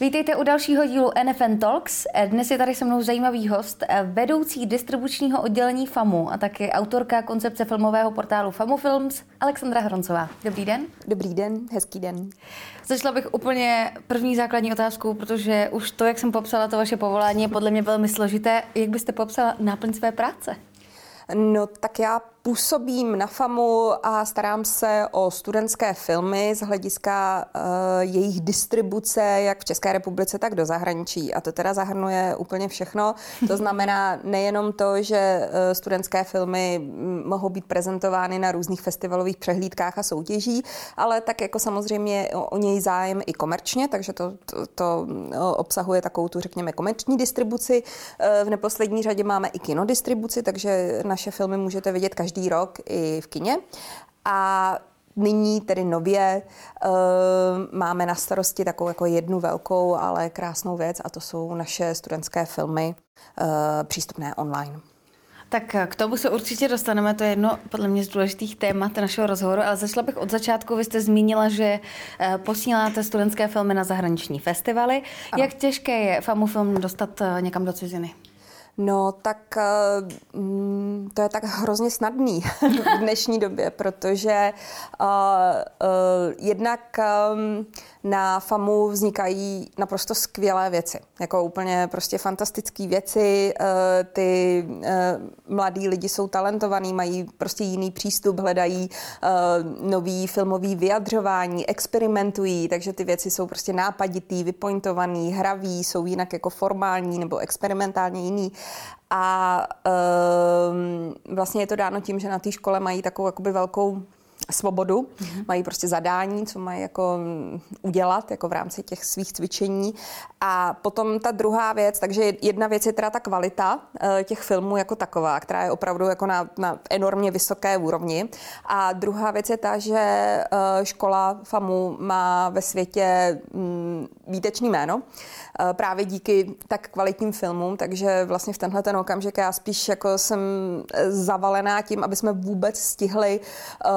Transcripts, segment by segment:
Vítejte u dalšího dílu NFN Talks. Dnes je tady se mnou zajímavý host, vedoucí distribučního oddělení FAMu a taky autorka koncepce filmového portálu FAMu Films, Alexandra Hroncová. Dobrý den. Dobrý den, hezký den. Začala bych úplně první základní otázku, protože už to, jak jsem popsala to vaše povolání, je podle mě velmi složité. Jak byste popsala náplň své práce? No tak já působím na FAMu a starám se o studentské filmy z hlediska uh, jejich distribuce, jak v České republice, tak do zahraničí. A to teda zahrnuje úplně všechno. To znamená nejenom to, že uh, studentské filmy mohou být prezentovány na různých festivalových přehlídkách a soutěží, ale tak jako samozřejmě o, o něj zájem i komerčně, takže to, to, to obsahuje takovou tu, řekněme, komerční distribuci. Uh, v neposlední řadě máme i kinodistribuci, takže naše filmy můžete vidět každý každý rok i v kině. A Nyní tedy nově uh, máme na starosti takovou jako jednu velkou, ale krásnou věc a to jsou naše studentské filmy uh, přístupné online. Tak k tomu se určitě dostaneme, to je jedno podle mě z důležitých témat našeho rozhovoru, ale začala bych od začátku. Vy jste zmínila, že eh, posíláte studentské filmy na zahraniční festivaly. Ano. Jak těžké je FAMU film dostat někam do ciziny? No, tak mm, to je tak hrozně snadný v dnešní době, protože uh, uh, jednak um, na FAMu vznikají naprosto skvělé věci, jako úplně prostě fantastické věci. Ty mladí lidi jsou talentovaní, mají prostě jiný přístup, hledají nový filmový vyjadřování, experimentují, takže ty věci jsou prostě nápaditý, vypointovaný, hraví, jsou jinak jako formální nebo experimentálně jiný. A um, vlastně je to dáno tím, že na té škole mají takovou jakoby velkou svobodu, mm-hmm. mají prostě zadání, co mají jako udělat jako v rámci těch svých cvičení. A potom ta druhá věc, takže jedna věc je teda ta kvalita eh, těch filmů jako taková, která je opravdu jako na, na enormně vysoké úrovni. A druhá věc je ta, že eh, škola FAMu má ve světě mm, výtečný jméno. Eh, právě díky tak kvalitním filmům, takže vlastně v tenhle ten okamžik já spíš jako jsem zavalená tím, aby jsme vůbec stihli uh,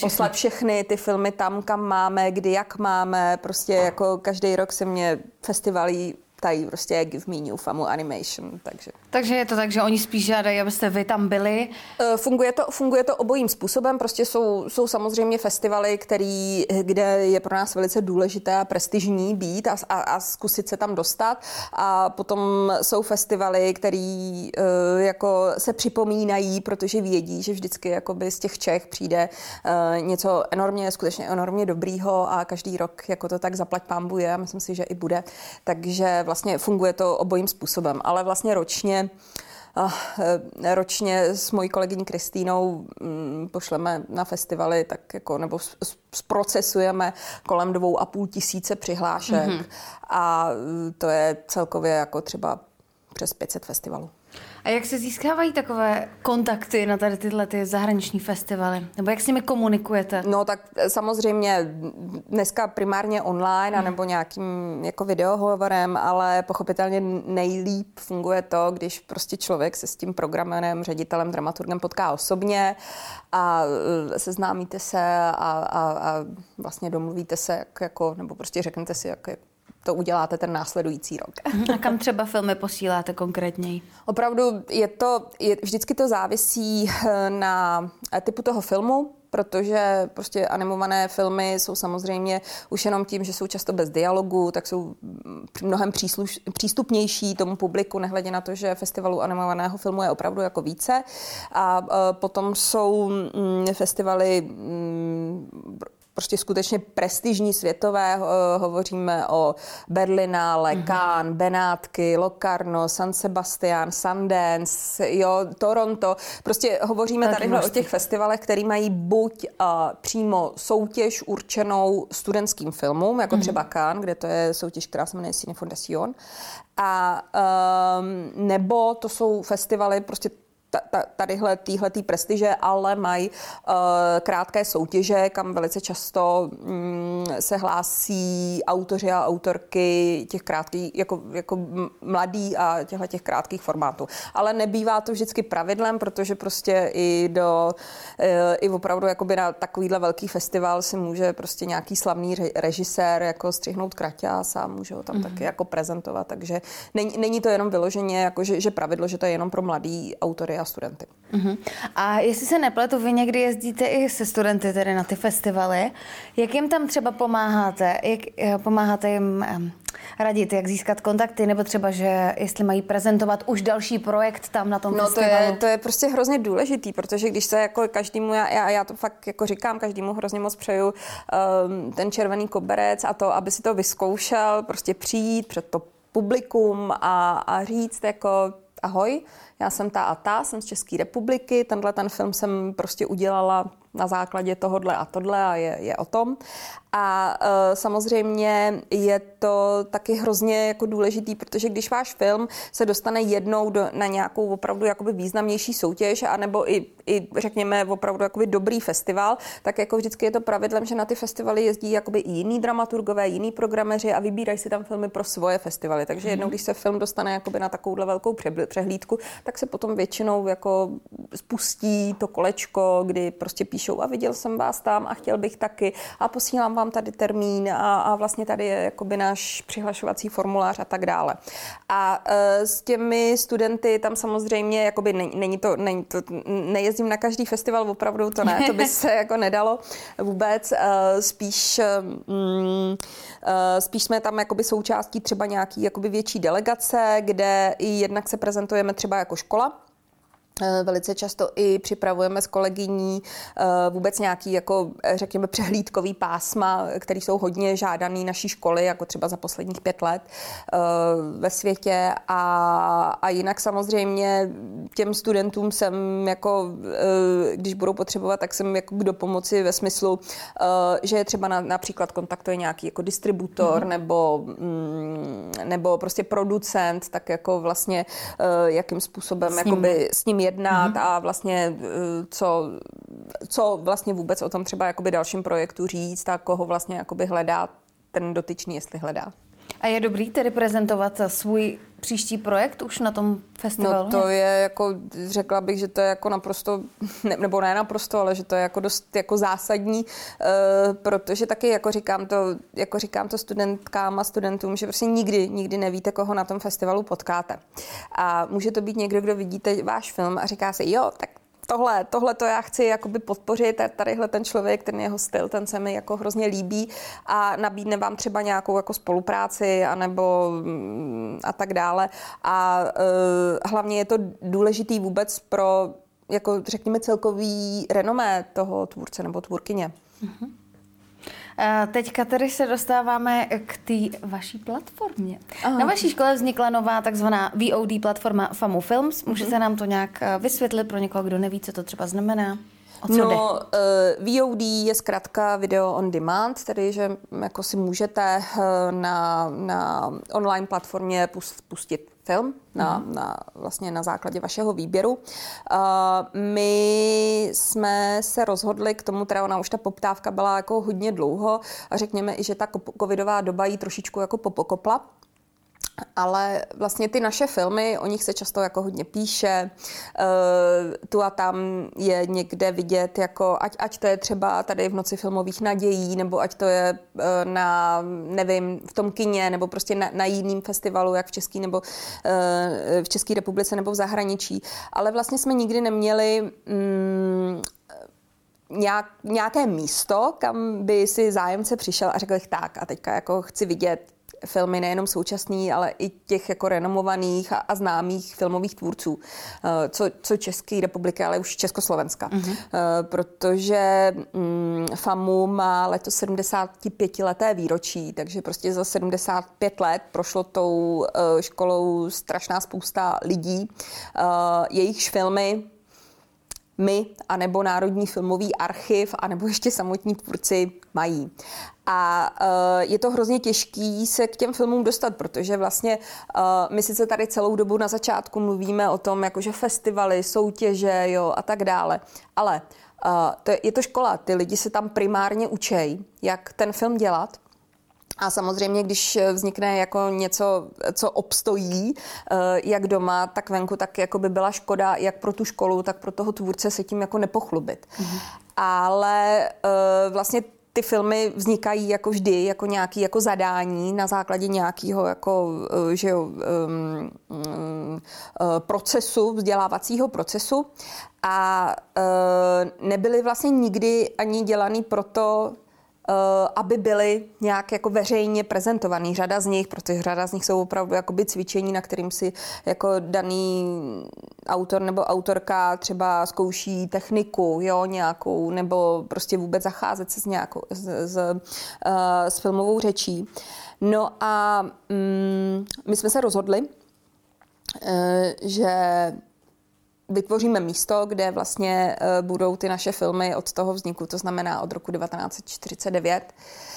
poslat všechny ty filmy tam, kam máme, kdy jak máme, prostě jako každý rok se mě festivalí ptají prostě give me new famu animation, takže. Takže je to tak, že oni spíš žádají, abyste vy tam byli? Eh, funguje to, funguje to obojím způsobem, prostě jsou, jsou samozřejmě festivaly, který, kde je pro nás velice důležité a prestižní být a, a, a zkusit se tam dostat a potom jsou festivaly, který uh, jako se připomínají, protože vědí, že vždycky jakoby z těch Čech přijde uh, něco enormně, skutečně enormně dobrýho a každý rok jako to tak zaplať pámbu je a myslím si, že i bude. Takže vlastně funguje to obojím způsobem, ale vlastně ročně eh, ročně s mojí kolegyní Kristýnou mm, pošleme na festivaly tak jako, nebo zprocesujeme kolem dvou a půl tisíce přihlášek mm-hmm. a to je celkově jako třeba přes 500 festivalů. A jak se získávají takové kontakty na tady tyhle ty zahraniční festivaly? Nebo jak s nimi komunikujete? No tak samozřejmě dneska primárně online, hmm. nebo nějakým jako videohovorem, ale pochopitelně nejlíp funguje to, když prostě člověk se s tím programérem, ředitelem, dramaturgem potká osobně a e, seznámíte se a, a, a vlastně domluvíte se, jak, jako, nebo prostě řeknete si, jak, jak to uděláte ten následující rok. A kam třeba filmy posíláte konkrétně? Opravdu je to, je, vždycky to závisí eh, na typu toho filmu, protože prostě animované filmy jsou samozřejmě už jenom tím, že jsou často bez dialogu, tak jsou mnohem přísluš, přístupnější tomu publiku, nehledě na to, že festivalu animovaného filmu je opravdu jako více. A uh, potom jsou mm, festivaly mm, prostě skutečně prestižní světové. Hovoříme o Berlinale, mm-hmm. Cannes, Benátky, Locarno, San Sebastian, Sundance, jo, Toronto. Prostě hovoříme tady o těch festivalech, které mají buď uh, přímo soutěž určenou studentským filmům, jako mm-hmm. třeba Cannes, kde to je soutěž, která se jmenuje Cine Fondation, a um, nebo to jsou festivaly prostě tadyhle týhletý prestiže, ale mají uh, krátké soutěže, kam velice často um, se hlásí autoři a autorky těch krátkých, jako, jako mladý a těchto těch krátkých formátů. Ale nebývá to vždycky pravidlem, protože prostě i do, e, i opravdu jakoby na takovýhle velký festival si může prostě nějaký slavný režisér jako střihnout kraťas a může ho tam mm-hmm. taky jako prezentovat, takže není, není to jenom vyloženě jako, že, že pravidlo, že to je jenom pro mladý autory a studenty. Mm-hmm. A jestli se nepletu, vy někdy jezdíte i se studenty tedy na ty festivaly, jak jim tam třeba pomáháte? Jak eh, pomáháte jim radit, jak získat kontakty, nebo třeba, že jestli mají prezentovat už další projekt tam na tom no, festivalu? To je, to je prostě hrozně důležitý, protože když se jako každému, já, já, já to fakt jako říkám, každému hrozně moc přeju um, ten červený koberec a to, aby si to vyzkoušel, prostě přijít před to publikum a, a říct jako ahoj, já jsem ta a ta, jsem z České republiky, tenhle ten film jsem prostě udělala na základě tohodle a tohle a je, je o tom. A uh, samozřejmě je to taky hrozně jako důležitý, protože když váš film se dostane jednou do, na nějakou opravdu jakoby významnější soutěž, anebo i, i řekněme opravdu jakoby dobrý festival, tak jako vždycky je to pravidlem, že na ty festivaly jezdí jakoby i jiný dramaturgové, jiný programeři a vybírají si tam filmy pro svoje festivaly. Takže jednou, mhm. když se film dostane jakoby na takovouhle velkou přehlídku, tak se potom většinou jako spustí to kolečko, kdy prostě píšou a viděl jsem vás tam a chtěl bych taky a posílám vám tady termín a, a vlastně tady je jakoby náš přihlašovací formulář a tak dále. A e, s těmi studenty tam samozřejmě jakoby není, není to, není to, nejezdím na každý festival, opravdu to ne, to by se jako nedalo vůbec. E, spíš mm, e, spíš jsme tam jakoby součástí třeba nějaký jakoby větší delegace, kde i jednak se prezentujeme třeba jako škola, velice často i připravujeme s kolegyní eh, vůbec nějaký, jako řekněme, přehlídkový pásma, který jsou hodně žádaný naší školy, jako třeba za posledních pět let eh, ve světě. A, a jinak samozřejmě těm studentům jsem jako, když budou potřebovat, tak jsem jako k dopomoci ve smyslu, že je třeba na, například kontaktuje nějaký jako distributor mm-hmm. nebo, mm, nebo prostě producent, tak jako vlastně jakým způsobem s ním, jakoby, s ním jednat mm-hmm. a vlastně eh, co, co vlastně vůbec o tom třeba jakoby dalším projektu říct a koho vlastně jakoby hledá ten dotyčný, jestli hledá. A je dobrý tedy prezentovat svůj příští projekt už na tom festivalu? No to je jako, řekla bych, že to je jako naprosto, ne, nebo ne naprosto, ale že to je jako dost jako zásadní, uh, protože taky jako říkám to, jako říkám to studentkám a studentům, že prostě nikdy, nikdy nevíte, koho na tom festivalu potkáte. A může to být někdo, kdo vidíte váš film a říká si, jo, tak tohle, tohle to já chci jakoby podpořit, tadyhle ten člověk, ten jeho styl, ten se mi jako hrozně líbí a nabídne vám třeba nějakou jako spolupráci anebo mm, a tak dále. A uh, hlavně je to důležitý vůbec pro jako řekněme celkový renomé toho tvůrce nebo tvůrkyně. Mm-hmm. Teďka tedy se dostáváme k té vaší platformě. Aha. Na vaší škole vznikla nová takzvaná VOD platforma FAMU Films. Můžete mm-hmm. nám to nějak eh, vysvětlit pro někoho, kdo neví, co to třeba znamená? O co no, jde? Uh, eh, VOD je zkrátka video on demand, tedy že jako si můžete uh, na, na online platformě pustit film na, mm. na, vlastně na základě vašeho výběru. Uh, my jsme se rozhodli k tomu, teda ona už ta poptávka byla jako hodně dlouho a řekněme i, že ta covidová doba jí trošičku jako popokopla ale vlastně ty naše filmy, o nich se často jako hodně píše, uh, tu a tam je někde vidět, jako ať, ať to je třeba tady v Noci filmových nadějí, nebo ať to je uh, na, nevím, v tom kině, nebo prostě na, na jiným festivalu, jak v České nebo uh, v České republice nebo v zahraničí. Ale vlastně jsme nikdy neměli um, nějak, nějaké místo, kam by si zájemce přišel a řekl tak a teďka jako chci vidět filmy nejenom současný, ale i těch jako renomovaných a, a známých filmových tvůrců, eh, co, co České republiky, ale už Československa. Mm-hmm. Protože mm, FAMU má letos 75 leté výročí, takže prostě za 75 let prošlo tou eh, školou strašná spousta lidí. Jejichž filmy my, anebo Národní filmový archiv, anebo ještě samotní tvůrci mají. A uh, je to hrozně těžký se k těm filmům dostat, protože vlastně uh, my sice tady celou dobu na začátku mluvíme o tom, jakože festivaly, soutěže, jo, a tak dále, ale to je, je to škola, ty lidi se tam primárně učej, jak ten film dělat. A samozřejmě, když vznikne jako něco, co obstojí, jak doma, tak venku, tak jako by byla škoda jak pro tu školu, tak pro toho tvůrce se tím jako nepochlubit. Mm-hmm. Ale vlastně ty filmy vznikají jako vždy, jako nějaký jako zadání na základě nějakého jako, eh, že jo, um, um, procesu, vzdělávacího procesu a uh, nebyly vlastně nikdy ani dělaný proto, Eh, aby byly nějak jako veřejně prezentovaný. Řada z nich, protože řada z nich jsou opravdu jakoby cvičení, na kterým si jako daný autor nebo autorka třeba zkouší techniku, jo, nějakou, nebo prostě vůbec zacházet se s nějakou, s, s, uh, s filmovou řečí. No a mm, my jsme se rozhodli, uh, že vytvoříme místo, kde vlastně eh, budou ty naše filmy od toho vzniku, to znamená od roku 1949. Eh,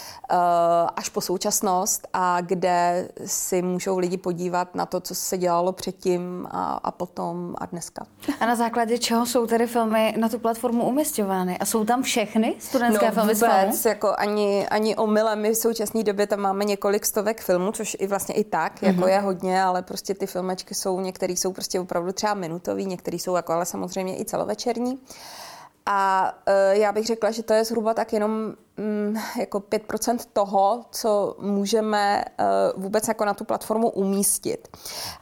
až po současnost a kde si můžou lidi podívat na to, co se dělalo předtím a, a potom a dneska. A na základě čeho jsou tedy filmy na tu platformu umistěvány? A jsou tam všechny studentské no, filmy vůbec, jako ani, ani omylem. My v současné době tam máme několik stovek filmů, což i vlastně i tak, jako mm-hmm. je hodně, ale prostě ty filmečky jsou, některé jsou prostě opravdu třeba minutový, některé jsou jako ale samozřejmě i celovečerní. Uh, a uh, já bych řekla, že to je zhruba tak jenom um, jako 5% toho, co můžeme uh, vůbec jako na tu platformu umístit.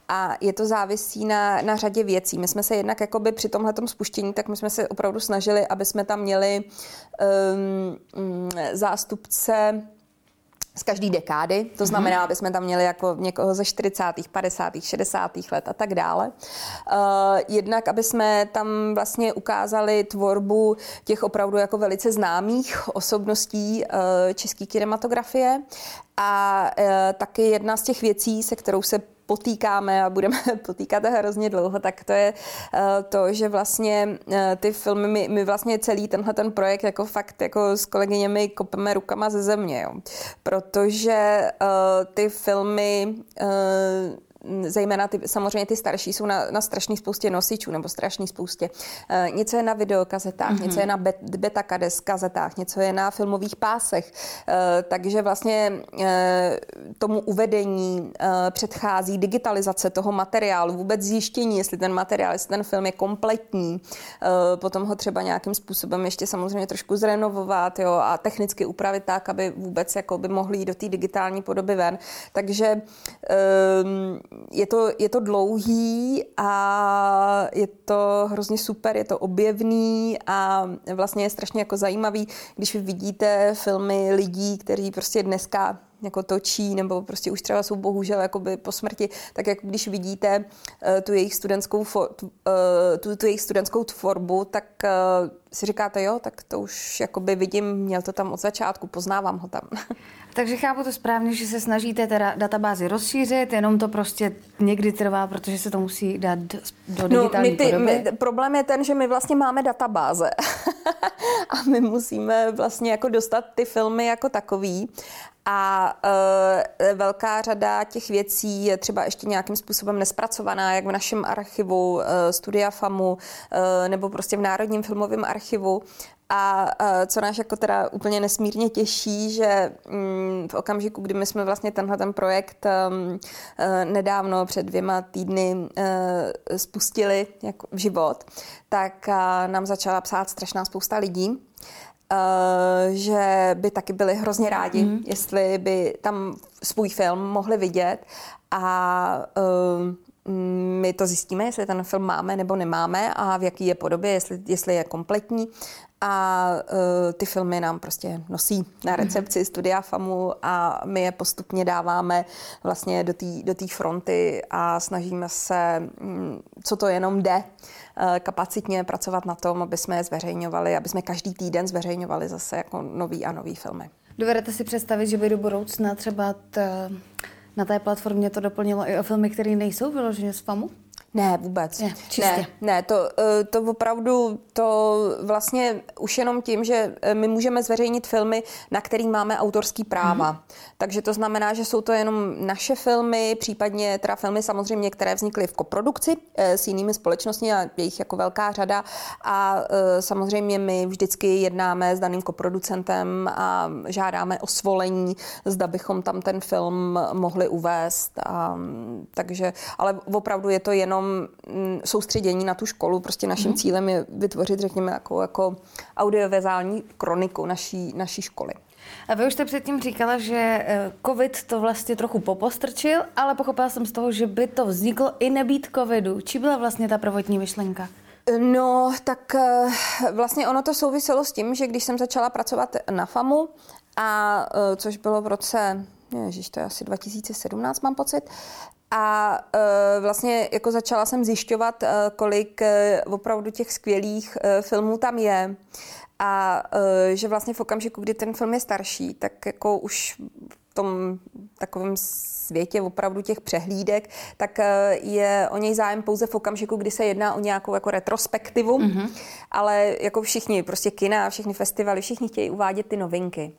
A je to závisí na, na řadě věcí. My jsme se jednak jakoby při tomhle spuštění, tak my jsme se opravdu snažili, aby jsme tam měli um, zástupce z každé dekády. To mhm. znamená, aby jsme tam měli jako někoho ze 40., 50., 60. let a tak dále. Uh, jednak, aby jsme tam vlastně ukázali tvorbu těch opravdu jako velice známých osobností uh, české kinematografie a uh, taky jedna z těch věcí, se kterou se potýkáme a budeme potýkat hrozně dlouho, tak to je eh, to, že vlastně eh, ty filmy, my, my vlastně celý tenhle ten projekt jako fakt jako s kolegyněmi kopeme rukama ze země, jo. protože uh, ty filmy zejména ty, samozřejmě ty starší jsou na, na strašné spoustě nosičů nebo strašné spoustě. E, něco je na videokazetách, mm-hmm. něco je na bet, beta kazetách, něco je na filmových pásech. E, takže vlastně e, tomu uvedení e, předchází digitalizace toho materiálu, vůbec zjištění, jestli ten materiál, jestli ten film je kompletní, e, potom ho třeba nějakým způsobem ještě samozřejmě trošku zrenovovat jo, a technicky upravit tak, aby vůbec jako by mohli jít do té digitální podoby ven. Takže e, je to, je to dlouhý a je to hrozně super, je to objevný a vlastně je strašně jako zajímavý, když vy vidíte filmy lidí, kteří prostě dneska jako točí, nebo prostě už třeba jsou bohužel jakoby po smrti, tak jak když vidíte uh, tu jejich studentskou, for, uh, tu, tu jejich studentskou tvorbu, tak uh, si říkáte, jo, tak to už jakoby vidím, měl to tam od začátku, poznávám ho tam. Takže chápu to správně, že se snažíte teda databázi rozšířit, jenom to prostě někdy trvá, protože se to musí dát do, do no, digitální my ty, podoby. My, problém je ten, že my vlastně máme databáze a my musíme vlastně jako dostat ty filmy jako takový a e, velká řada těch věcí je třeba ještě nějakým způsobem nespracovaná, jak v našem archivu e, Studia FAMu e, nebo prostě v Národním filmovém archivu. A co nás jako teda úplně nesmírně těší, že mm, v okamžiku, kdy my jsme vlastně tenhle ten projekt um, e, nedávno před dvěma týdny spustili jako v život, tak nám začala psát strašná spousta lidí že by taky byli hrozně rádi, mm. jestli by tam svůj film mohli vidět a uh, my to zjistíme, jestli ten film máme nebo nemáme a v jaký je podobě, jestli, jestli je kompletní a uh, ty filmy nám prostě nosí na mhm. recepci Studia FAMu a my je postupně dáváme vlastně do té do fronty a snažíme se, um, co to jenom jde, uh, kapacitně pracovat na tom, aby jsme je zveřejňovali, aby jsme každý týden zveřejňovali zase jako nový a nový filmy. Dovedete si představit, že by do budoucna třeba t, na té platformě to doplnilo i o filmy, které nejsou vyloženě z FAMu? Ne, vůbec. Ne, čistě. ne, ne to, eh, to opravdu, to vlastně už jenom tím, že eh, my můžeme zveřejnit filmy, na který máme autorský práva. Mm. Takže to znamená, že jsou to jenom naše filmy, případně teda filmy samozřejmě, které vznikly v koprodukci eh, s jinými společnostmi a jejich jako velká řada. A samozřejmě my vždycky jednáme s daným koproducentem a žádáme o svolení, zda bychom tam ten film mohli uvést. A, takže, ale opravdu je to jenom mm, soustředění na tu školu. Prostě naším mm. cílem je vytvořit, řekněme, jako, jako audiovizuální kroniku naší, naší školy. A vy už jste předtím říkala, že eh, covid to vlastně trochu popostrčil, ale pochopila jsem z toho, že by to vzniklo i nebýt covidu. Či byla vlastně ta prvotní myšlenka? No, tak eh, vlastně ono to souviselo s tím, že když jsem začala pracovat na FAMu, a eh, což bylo v roce, ježiš, to je asi 2017, mám pocit, a uh, vlastně jako začala jsem zjišťovat, uh, kolik uh, opravdu těch skvělých uh, filmů tam je. A uh, že vlastně v okamžiku, kdy ten film je starší, tak jako už v tom takovém světě opravdu těch přehlídek, tak je o něj zájem pouze v okamžiku, kdy se jedná o nějakou jako retrospektivu, mm-hmm. ale jako všichni, prostě kina, všechny festivaly, všichni chtějí uvádět ty novinky.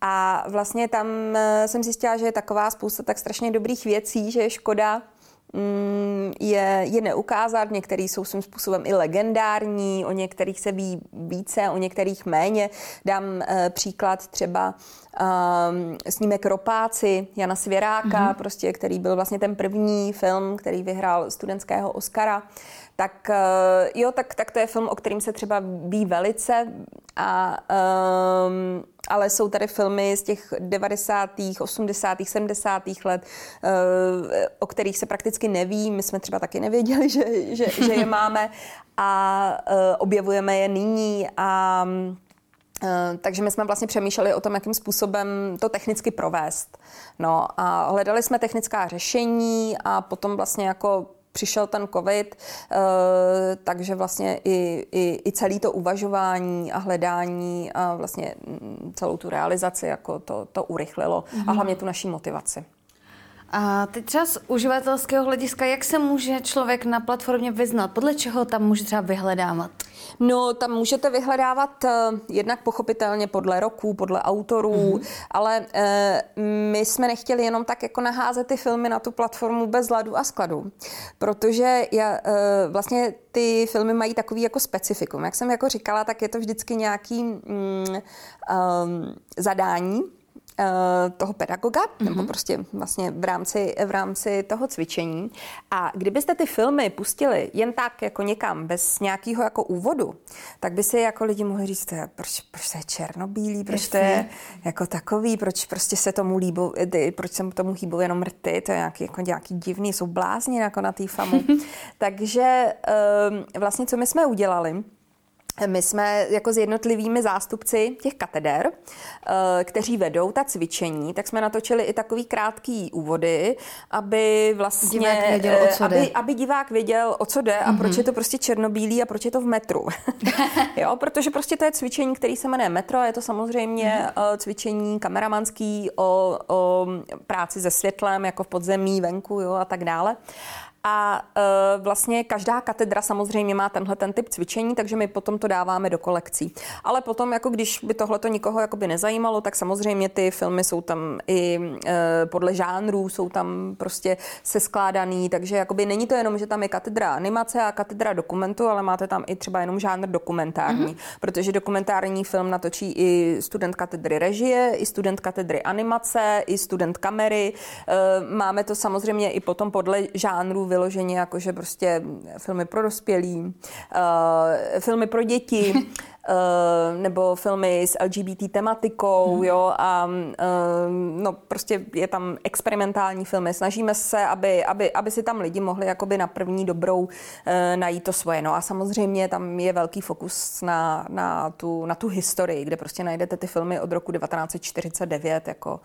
A vlastně tam eh, jsem zjistila, že je taková spousta tak strašně dobrých věcí, že je škoda mm, je, je neukázat. Některý jsou svým způsobem i legendární, o některých se ví více, o některých méně. Dám uh, příklad třeba um, snímek Ropáci Jana Svěráka, mm-hmm. prostě, který byl vlastně ten první film, který vyhrál studentského Oscara tak uh, jo, tak, tak to je film, o kterým se třeba ví velice, a, um, ale jsou tady filmy z těch 90., 80., 70. let, uh, o kterých se prakticky neví. My jsme třeba taky nevěděli, že, že, že je máme a uh, objevujeme je nyní a takže my jsme vlastně přemýšleli o tom, jakým způsobem to technicky provést. No a hledali jsme technická řešení a potom vlastně jako přišel ten covid, eh, takže vlastně i, i, i celý to uvažování a hledání a vlastně mm, celou tu realizaci jako to, to urychlilo mm-hmm. a mhm. hlavně tu naší motivaci. A teď třeba z uživatelského hlediska, jak se může člověk na platformě vyznat? Podle čeho tam může třeba vyhledávat? No, tam můžete vyhledávat uh, jednak pochopitelně podle roků, podle autorů, mm-hmm. ale uh, my jsme nechtěli jenom tak jako naházet ty filmy na tu platformu bez ladu a skladu, protože já, uh, vlastně ty filmy mají takový jako specifikum. Jak jsem jako říkala, tak je to vždycky nějaký mm, um, zadání, toho pedagoga, mm-hmm. nebo prostě vlastně v rámci, v rámci toho cvičení. A kdybyste ty filmy pustili jen tak jako někam, bez nějakého jako úvodu, tak by si jako lidi mohli říct, proč, proč to je černobílý, proč Jasně. to je jako takový, proč prostě se tomu líbou, proč se tomu hýbou jenom mrty, to je nějaký, jako nějaký divný, jsou blázni jako na té famu. Takže um, vlastně, co my jsme udělali, my jsme jako s jednotlivými zástupci těch kateder, eh, kteří vedou ta cvičení, tak jsme natočili i takový krátký úvody, aby vlastně divák věděl, o co jde. Aby, aby divák věděl, o co jde a mm-hmm. proč je to prostě černobílý a proč je to v metru. jo, protože prostě to je cvičení, který se jmenuje metro, je to samozřejmě mm-hmm. cvičení kameramanský o, o práci se světlem, jako v podzemí, venku jo, a tak dále. A e, vlastně každá katedra samozřejmě má tenhle ten typ cvičení, takže my potom to dáváme do kolekcí. Ale potom, jako když by tohle to nikoho jakoby nezajímalo, tak samozřejmě ty filmy jsou tam i e, podle žánrů, jsou tam prostě seskládaný, takže jakoby není to jenom, že tam je katedra animace a katedra dokumentu, ale máte tam i třeba jenom žánr dokumentární, mm-hmm. protože dokumentární film natočí i student katedry režie, i student katedry animace, i student kamery. E, máme to samozřejmě i potom podle žánrů vyloženě jakože prostě filmy pro dospělí, uh, filmy pro děti, uh, nebo filmy s LGBT tematikou, hmm. jo, a uh, no prostě je tam experimentální filmy. Snažíme se, aby, aby, aby si tam lidi mohli jakoby na první dobrou uh, najít to svoje. No a samozřejmě tam je velký fokus na, na, tu, na tu historii, kde prostě najdete ty filmy od roku 1949 jako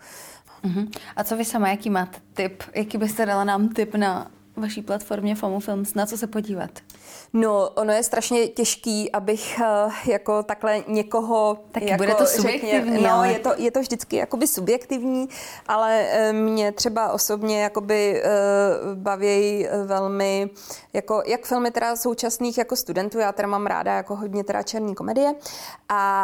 Uh-huh. A co vy sama, jaký máte tip? Jaký byste dala nám tip na vaší platformě FOMO Films, na co se podívat? No, ono je strašně těžký, abych uh, jako takhle někoho... Taky jako, bude to subjektivní, řekně, No, ale... je to, je to vždycky jakoby subjektivní, ale uh, mě třeba osobně jakoby uh, baví velmi, jako, jak filmy teda současných jako studentů, já teda mám ráda jako hodně teda černý komedie a,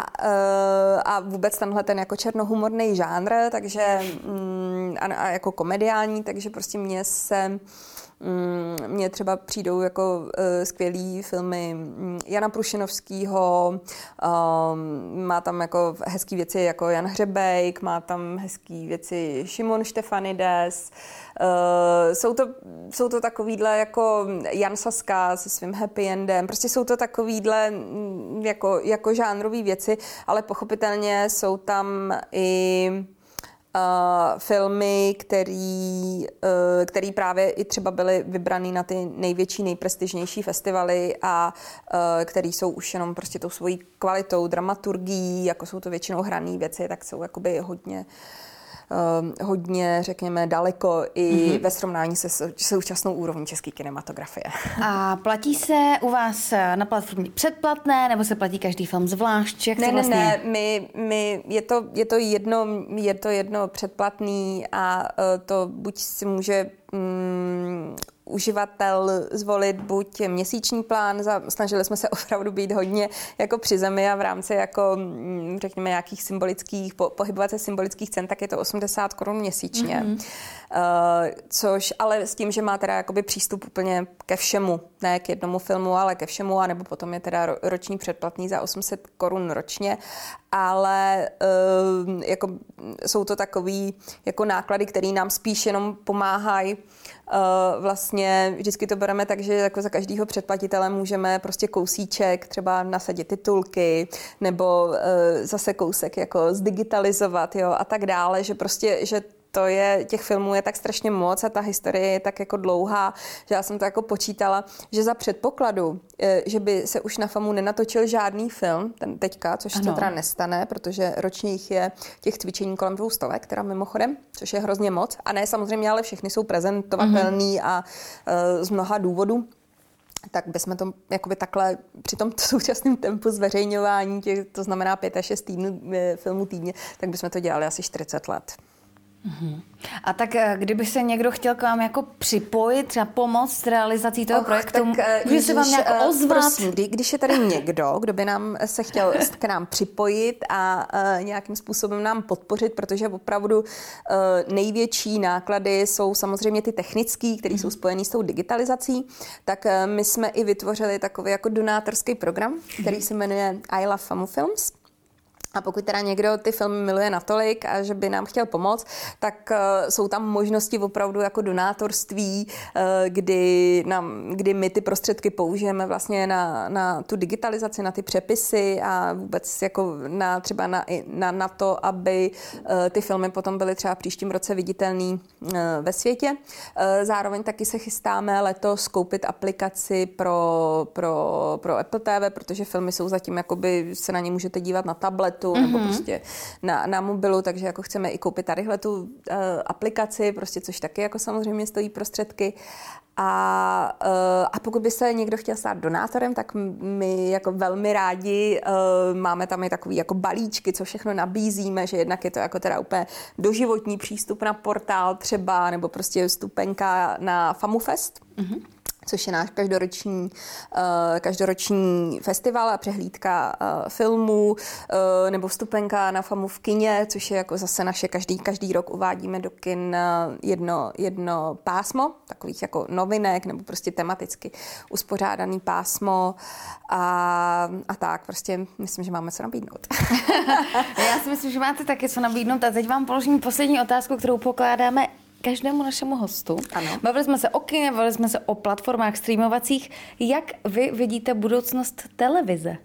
a vůbec tenhle ten jako černohumorný žánr, takže mm, a, a jako komediální, takže prostě mě se mně třeba přijdou jako uh, skvělý filmy mm, Jana Prušinovského, um, má tam jako hezký věci jako Jan Hřebejk, má tam hezký věci Šimon Štefanides, uh, jsou to, jsou to takovýhle jako Jan Saska se svým happy endem, prostě jsou to takovýhle mm, jako, jako žánrové věci, ale pochopitelně jsou tam i Uh, filmy, který, uh, který právě i třeba byly vybraný na ty největší, nejprestižnější festivaly a uh, který jsou už jenom prostě tou svojí kvalitou, dramaturgií, jako jsou to většinou hrané věci, tak jsou jakoby hodně uh, hodně, řekněme, daleko i mm-hmm. ve srovnání se současnou úrovní české kinematografie. A platí se u vás na platformě předplatné, nebo se platí každý film zvlášť? Jak ne, to vlastně? ne, ne, my, my, je, to, je, to jedno, je to jedno předplatný a uh, to buď si může um, uživatel zvolit buď měsíční plán, za, snažili jsme se opravdu být hodně jako při zemi a v rámci jako mm, řekněme nějakých symbolických, po, pohybovat se symbolických cen, tak je to 80 korun měsíčně. Mm-hmm. Uh, což ale s tím, že má teda jakoby přístup úplně ke všemu, ne k jednomu filmu, ale ke všemu, anebo potom je teda roční předplatný za 800 korun ročně, ale uh, jako jsou to takový jako náklady, které nám spíš jenom pomáhají. Uh, vlastně vždycky to bereme tak, že jako za každého předplatitele můžeme prostě kousíček třeba nasadit titulky nebo zase kousek jako zdigitalizovat jo, a tak dále, že prostě, že to je, těch filmů je tak strašně moc a ta historie je tak jako dlouhá, že já jsem to jako počítala, že za předpokladu, eh, že by se už na FAMu nenatočil žádný film, ten teďka, což ano. se teda nestane, protože ročně jich je těch cvičení kolem dvou stovek, teda mimochodem, což je hrozně moc. A ne samozřejmě, ale všechny jsou prezentovatelný mm-hmm. a uh, z mnoha důvodů tak bychom to jakoby takhle při tom současném tempu zveřejňování, těch, to znamená 5 až 6 týdnů eh, filmů týdně, tak bychom to dělali asi 40 let. Mm-hmm. A tak eh, kdyby se někdo chtěl k vám jako připojit, třeba pomoct s realizací toho Och, projektu, tak, může se vám nějak eh, ozvat? Prosím, kdy, když je tady někdo, kdo by nám se chtěl k nám připojit a uh, nějakým způsobem nám podpořit, protože opravdu uh, největší náklady jsou samozřejmě ty technické, které jsou mhm. spojené s tou digitalizací, tak uh, my jsme i vytvořili takový jako donátorský program, který mhm. se jmenuje I Love Famu Films. A pokud teda někdo ty filmy miluje natolik a že by nám chtěl pomoct, tak uh, jsou tam možnosti opravdu jako donátorství, uh, kdy, nám, kdy my ty prostředky použijeme vlastně na, na tu digitalizaci, na ty přepisy a vůbec jako na třeba na, na, na to, aby uh, ty filmy potom byly třeba příštím roce viditelný uh, ve světě. Uh, zároveň taky se chystáme letos koupit aplikaci pro, pro, pro Apple TV, protože filmy jsou zatím, jakoby se na ně můžete dívat na tablet, tabletu mm-hmm. nebo mhm. prostě na, na mobilu, takže jako chceme i koupit tadyhle tu uh, aplikaci, prostě což taky jako samozřejmě stojí prostředky. A, uh, a pokud by se někdo chtěl stát donátorem, tak my jako velmi rádi uh, máme tam i takový jako balíčky, co všechno nabízíme, že jednak je to jako teda úplně doživotní přístup na portál třeba, nebo prostě vstupenka na FamuFest. Mm-hmm což je náš každoroční, uh, každoroční festival a přehlídka uh, filmů, uh, nebo vstupenka na FAMu v kině, což je jako zase naše každý, každý rok uvádíme do kin jedno, jedno pásmo, takových jako novinek, nebo prostě tematicky uspořádaný pásmo a, a tak, prostě myslím, že máme co nabídnout. Já si myslím, že máte taky co nabídnout a teď vám položím poslední otázku, kterou pokládáme každému našemu hostu. Ano. Bavili jsme se o kině, bavili jsme se o platformách streamovacích. Jak vy vidíte budoucnost televize?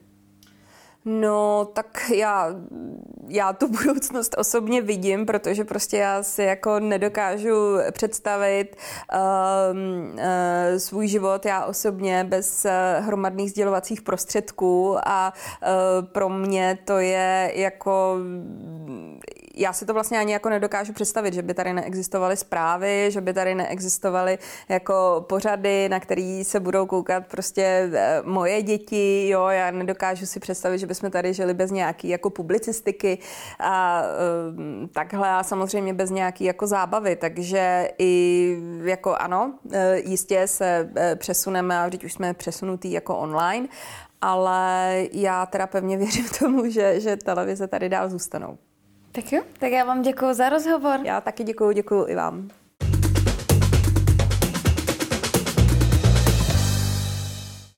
No, tak já, já tu budoucnost osobně vidím, protože prostě já si jako nedokážu představit um, uh, svůj život já osobně bez uh, hromadných sdělovacích prostředků a uh, pro mě to je jako já si to vlastně ani jako nedokážu představit, že by tady neexistovaly zprávy, že by tady neexistovaly jako pořady, na který se budou koukat prostě eh, moje děti, jo, já nedokážu si představit, že bychom tady žili bez nějaký jako publicistiky a uh, takhle a samozřejmě bez nějaký jako zábavy, takže i jako ano, jistě se přesuneme a teď už jsme přesunutý jako online, ale já teda pevně věřím tomu, že, že televize tady dál zůstanou. Tak jo, tak já vám děkuji za rozhovor. Já taky děkuji, děkuji i vám.